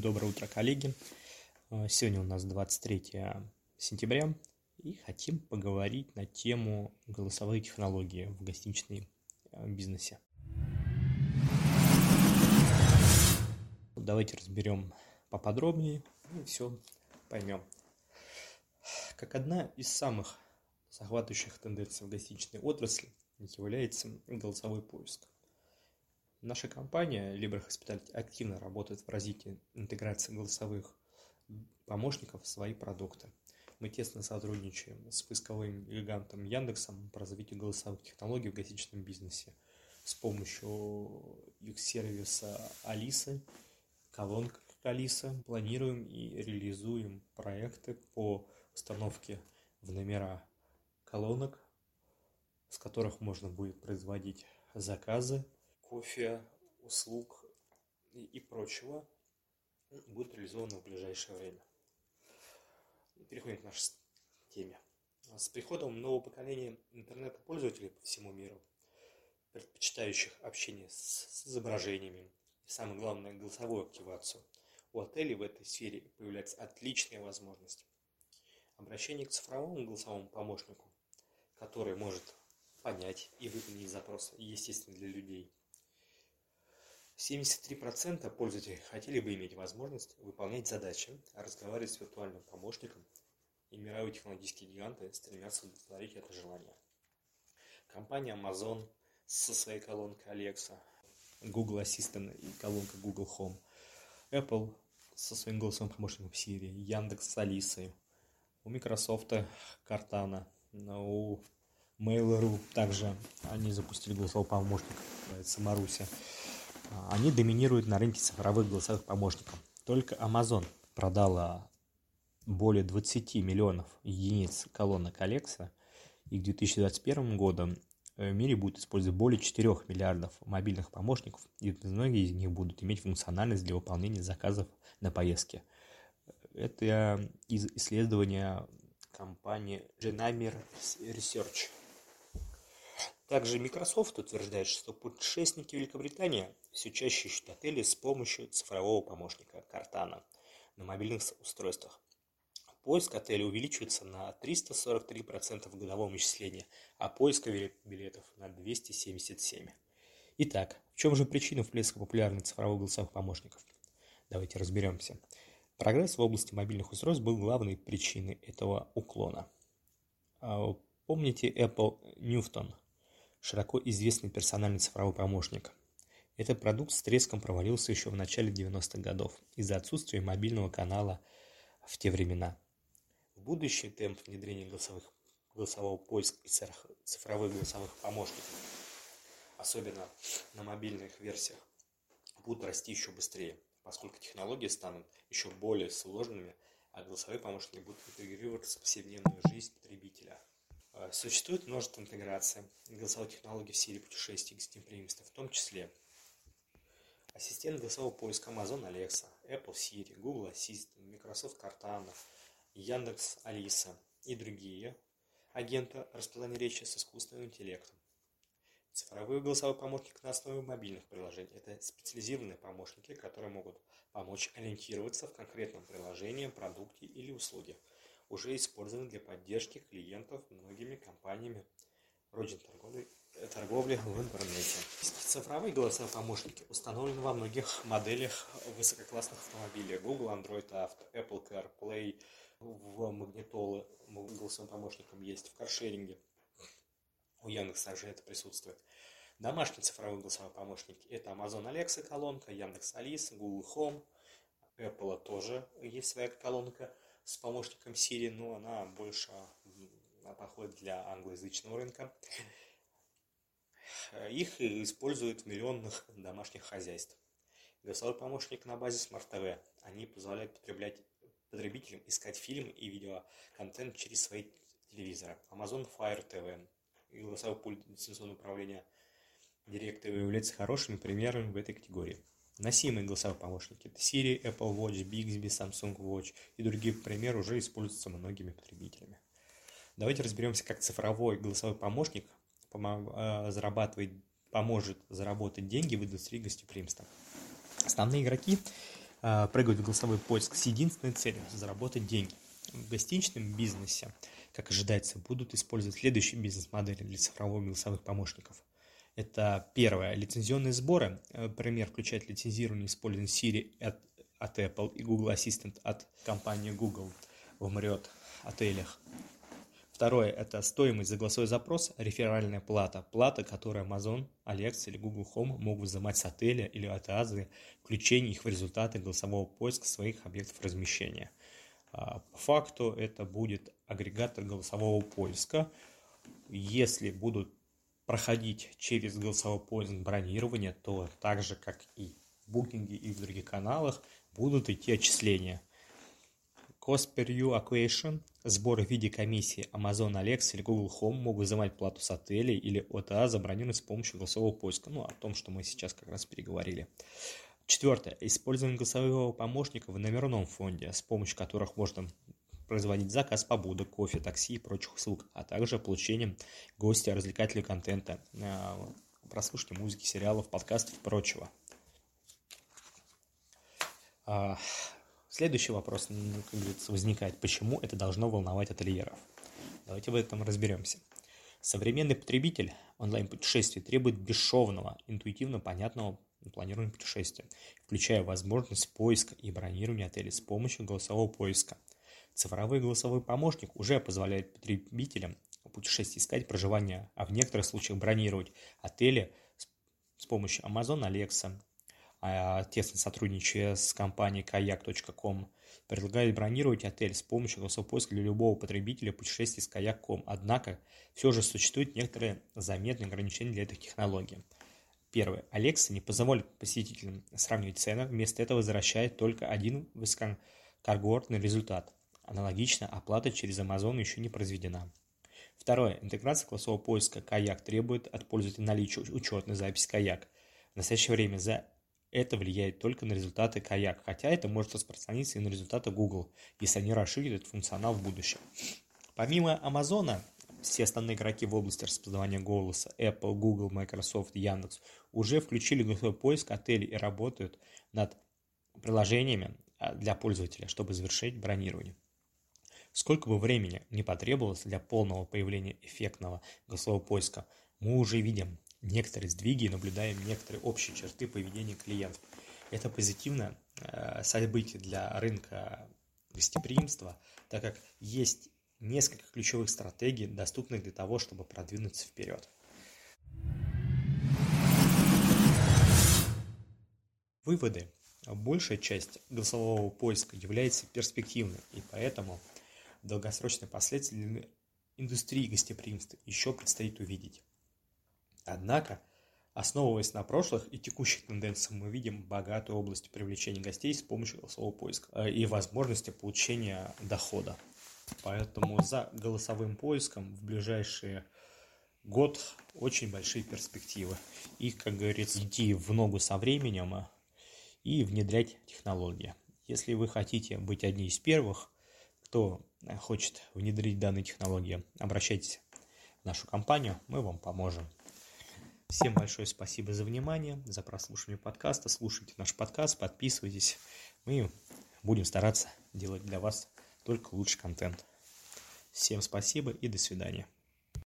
Доброе утро, коллеги. Э, сегодня у нас 23 сентября, и хотим поговорить на тему голосовые технологии в гостиничном э, бизнесе. Давайте разберем поподробнее и все поймем. Как одна из самых захватывающих тенденций в гостиничной отрасли является голосовой поиск – Наша компания Libre Hospitality активно работает в развитии интеграции голосовых помощников в свои продукты. Мы тесно сотрудничаем с поисковым гигантом Яндексом по развитию голосовых технологий в гостиничном бизнесе с помощью их сервиса Алисы, колонка Алиса. Планируем и реализуем проекты по установке в номера колонок, с которых можно будет производить заказы кофе, услуг и, и прочего будет реализовано в ближайшее время. Переходим к нашей теме. С приходом нового поколения интернета-пользователей по всему миру, предпочитающих общение с, с изображениями и, самое главное, голосовую активацию, у отелей в этой сфере появляется отличная возможность. Обращение к цифровому голосовому помощнику, который может понять и выполнить запрос, естественно, для людей – 73% пользователей хотели бы иметь возможность выполнять задачи, разговаривать с виртуальным помощником, и мировые технологические гиганты стремятся удовлетворить это желание. Компания Amazon со своей колонкой Alexa, Google Assistant и колонка Google Home, Apple со своим голосовым помощником Siri, Яндекс с Алисой, у Microsoft Cortana, у Mail.ru также они запустили голосовой помощник, называется Маруся. Они доминируют на рынке цифровых голосовых помощников. Только Amazon продала более 20 миллионов единиц колонок Alexa, и к 2021 году в мире будет использовать более 4 миллиардов мобильных помощников, и многие из них будут иметь функциональность для выполнения заказов на поездке. Это из исследования компании Genamer Research. Также Microsoft утверждает, что путешественники Великобритании все чаще ищут отели с помощью цифрового помощника Картана на мобильных устройствах. Поиск отеля увеличивается на 343% в годовом исчислении, а поиск билетов на 277%. Итак, в чем же причина всплеска популярных цифровых голосовых помощников? Давайте разберемся. Прогресс в области мобильных устройств был главной причиной этого уклона. А, помните Apple Newton – широко известный персональный цифровой помощник. Этот продукт с треском провалился еще в начале 90-х годов из-за отсутствия мобильного канала в те времена. В будущее темп внедрения голосовых, голосового поиска и цифровых голосовых помощников, особенно на мобильных версиях, будут расти еще быстрее, поскольку технологии станут еще более сложными, а голосовые помощники будут интегрироваться в повседневную жизнь потребителя – существует множество интеграций голосовой технологий в силе путешествий гостеприимства, в том числе ассистент голосового поиска Amazon Alexa, Apple Siri, Google Assistant, Microsoft Cortana, Яндекс Алиса и другие агенты распознания речи с искусственным интеллектом. Цифровой голосовой помощник на основе мобильных приложений – это специализированные помощники, которые могут помочь ориентироваться в конкретном приложении, продукте или услуге – уже использованы для поддержки клиентов многими компаниями розничной торговли, в интернете. Цифровые голосовые помощники установлены во многих моделях высококлассных автомобилей Google, Android Auto, Apple CarPlay, в магнитолы голосовым помощником есть, в каршеринге. У Яндекса также это присутствует. Домашние цифровые голосовые помощники – это Amazon Alexa колонка, Яндекс Алиса, Google Home, Apple тоже есть своя колонка – с помощником Siri, но она больше подходит для англоязычного рынка. Их используют в миллионных домашних хозяйств. Голосовой помощник на базе Smart TV. Они позволяют потреблять потребителям искать фильмы и видеоконтент через свои телевизоры. Amazon Fire TV и голосовой пульт дистанционного управления Direct являются хорошими примерами в этой категории. Носимые голосовые помощники – это Siri, Apple Watch, Bixby, Samsung Watch и другие примеры уже используются многими потребителями. Давайте разберемся, как цифровой голосовой помощник э, зарабатывает, поможет заработать деньги в индустрии гостеприимства. Основные игроки э, прыгают в голосовой поиск с единственной целью – заработать деньги. В гостиничном бизнесе, как ожидается, будут использовать следующие бизнес-модели для цифровых голосовых помощников. Это первое – лицензионные сборы. Пример включает лицензирование использования Siri от, от Apple и Google Assistant от компании Google в Marriott отелях. Второе – это стоимость за голосовой запрос, реферальная плата. Плата, которую Amazon, Alexa или Google Home могут взимать с отеля или от Азии, включение их в результаты голосового поиска своих объектов размещения. А, по факту это будет агрегатор голосового поиска. Если будут проходить через голосовой поиск бронирования, то так же, как и в букинге и в других каналах, будут идти отчисления – Cost per view equation – сборы в виде комиссии Amazon Alexa или Google Home могут взимать плату с отелей или ОТА за бронирование с помощью голосового поиска. Ну, о том, что мы сейчас как раз переговорили. Четвертое. Использование голосового помощника в номерном фонде, с помощью которых можно производить заказ побудок, кофе, такси и прочих услуг, а также получением гостя развлекательного контента, э, прослушки музыки, сериалов, подкастов и прочего. А, Следующий вопрос, как говорится, возникает, почему это должно волновать ательеров? Давайте в этом разберемся. Современный потребитель онлайн-путешествий требует бесшовного, интуитивно понятного планирования путешествия, включая возможность поиска и бронирования отелей с помощью голосового поиска. Цифровой голосовой помощник уже позволяет потребителям путешествий искать проживание, а в некоторых случаях бронировать отели с помощью Amazon Alexa, а, тесно сотрудничая с компанией kayak.com, предлагает бронировать отель с помощью голосового поиска для любого потребителя путешествий с kayak.com. Однако, все же существуют некоторые заметные ограничения для этой технологии. Первое. Alexa не позволит посетителям сравнивать цены, вместо этого возвращает только один высококогортный результат. Аналогично, оплата через Amazon еще не произведена. Второе. Интеграция голосового поиска Kayak требует от пользователя наличия учетной записи Kayak. В настоящее время за это влияет только на результаты Kayak, хотя это может распространиться и на результаты Google, если они расширят этот функционал в будущем. Помимо Амазона, все основные игроки в области распознавания голоса Apple, Google, Microsoft, Яндекс уже включили голосовой поиск отелей и работают над приложениями а, для пользователя, чтобы завершить бронирование. Сколько бы времени не потребовалось для полного появления эффектного голосового поиска, мы уже видим, некоторые сдвиги и наблюдаем некоторые общие черты поведения клиентов. Это позитивное э, событие для рынка гостеприимства, так как есть несколько ключевых стратегий, доступных для того, чтобы продвинуться вперед. Выводы. Большая часть голосового поиска является перспективной, и поэтому долгосрочные последствия для индустрии гостеприимства еще предстоит увидеть. Однако, основываясь на прошлых и текущих тенденциях, мы видим богатую область привлечения гостей с помощью голосового поиска э, и возможности получения дохода. Поэтому за голосовым поиском в ближайшие год очень большие перспективы. И, как говорится, идти в ногу со временем э, и внедрять технологии. Если вы хотите быть одни из первых, кто хочет внедрить данные технологии, обращайтесь в нашу компанию, мы вам поможем. Всем большое спасибо за внимание, за прослушивание подкаста. Слушайте наш подкаст, подписывайтесь. Мы будем стараться делать для вас только лучший контент. Всем спасибо и до свидания.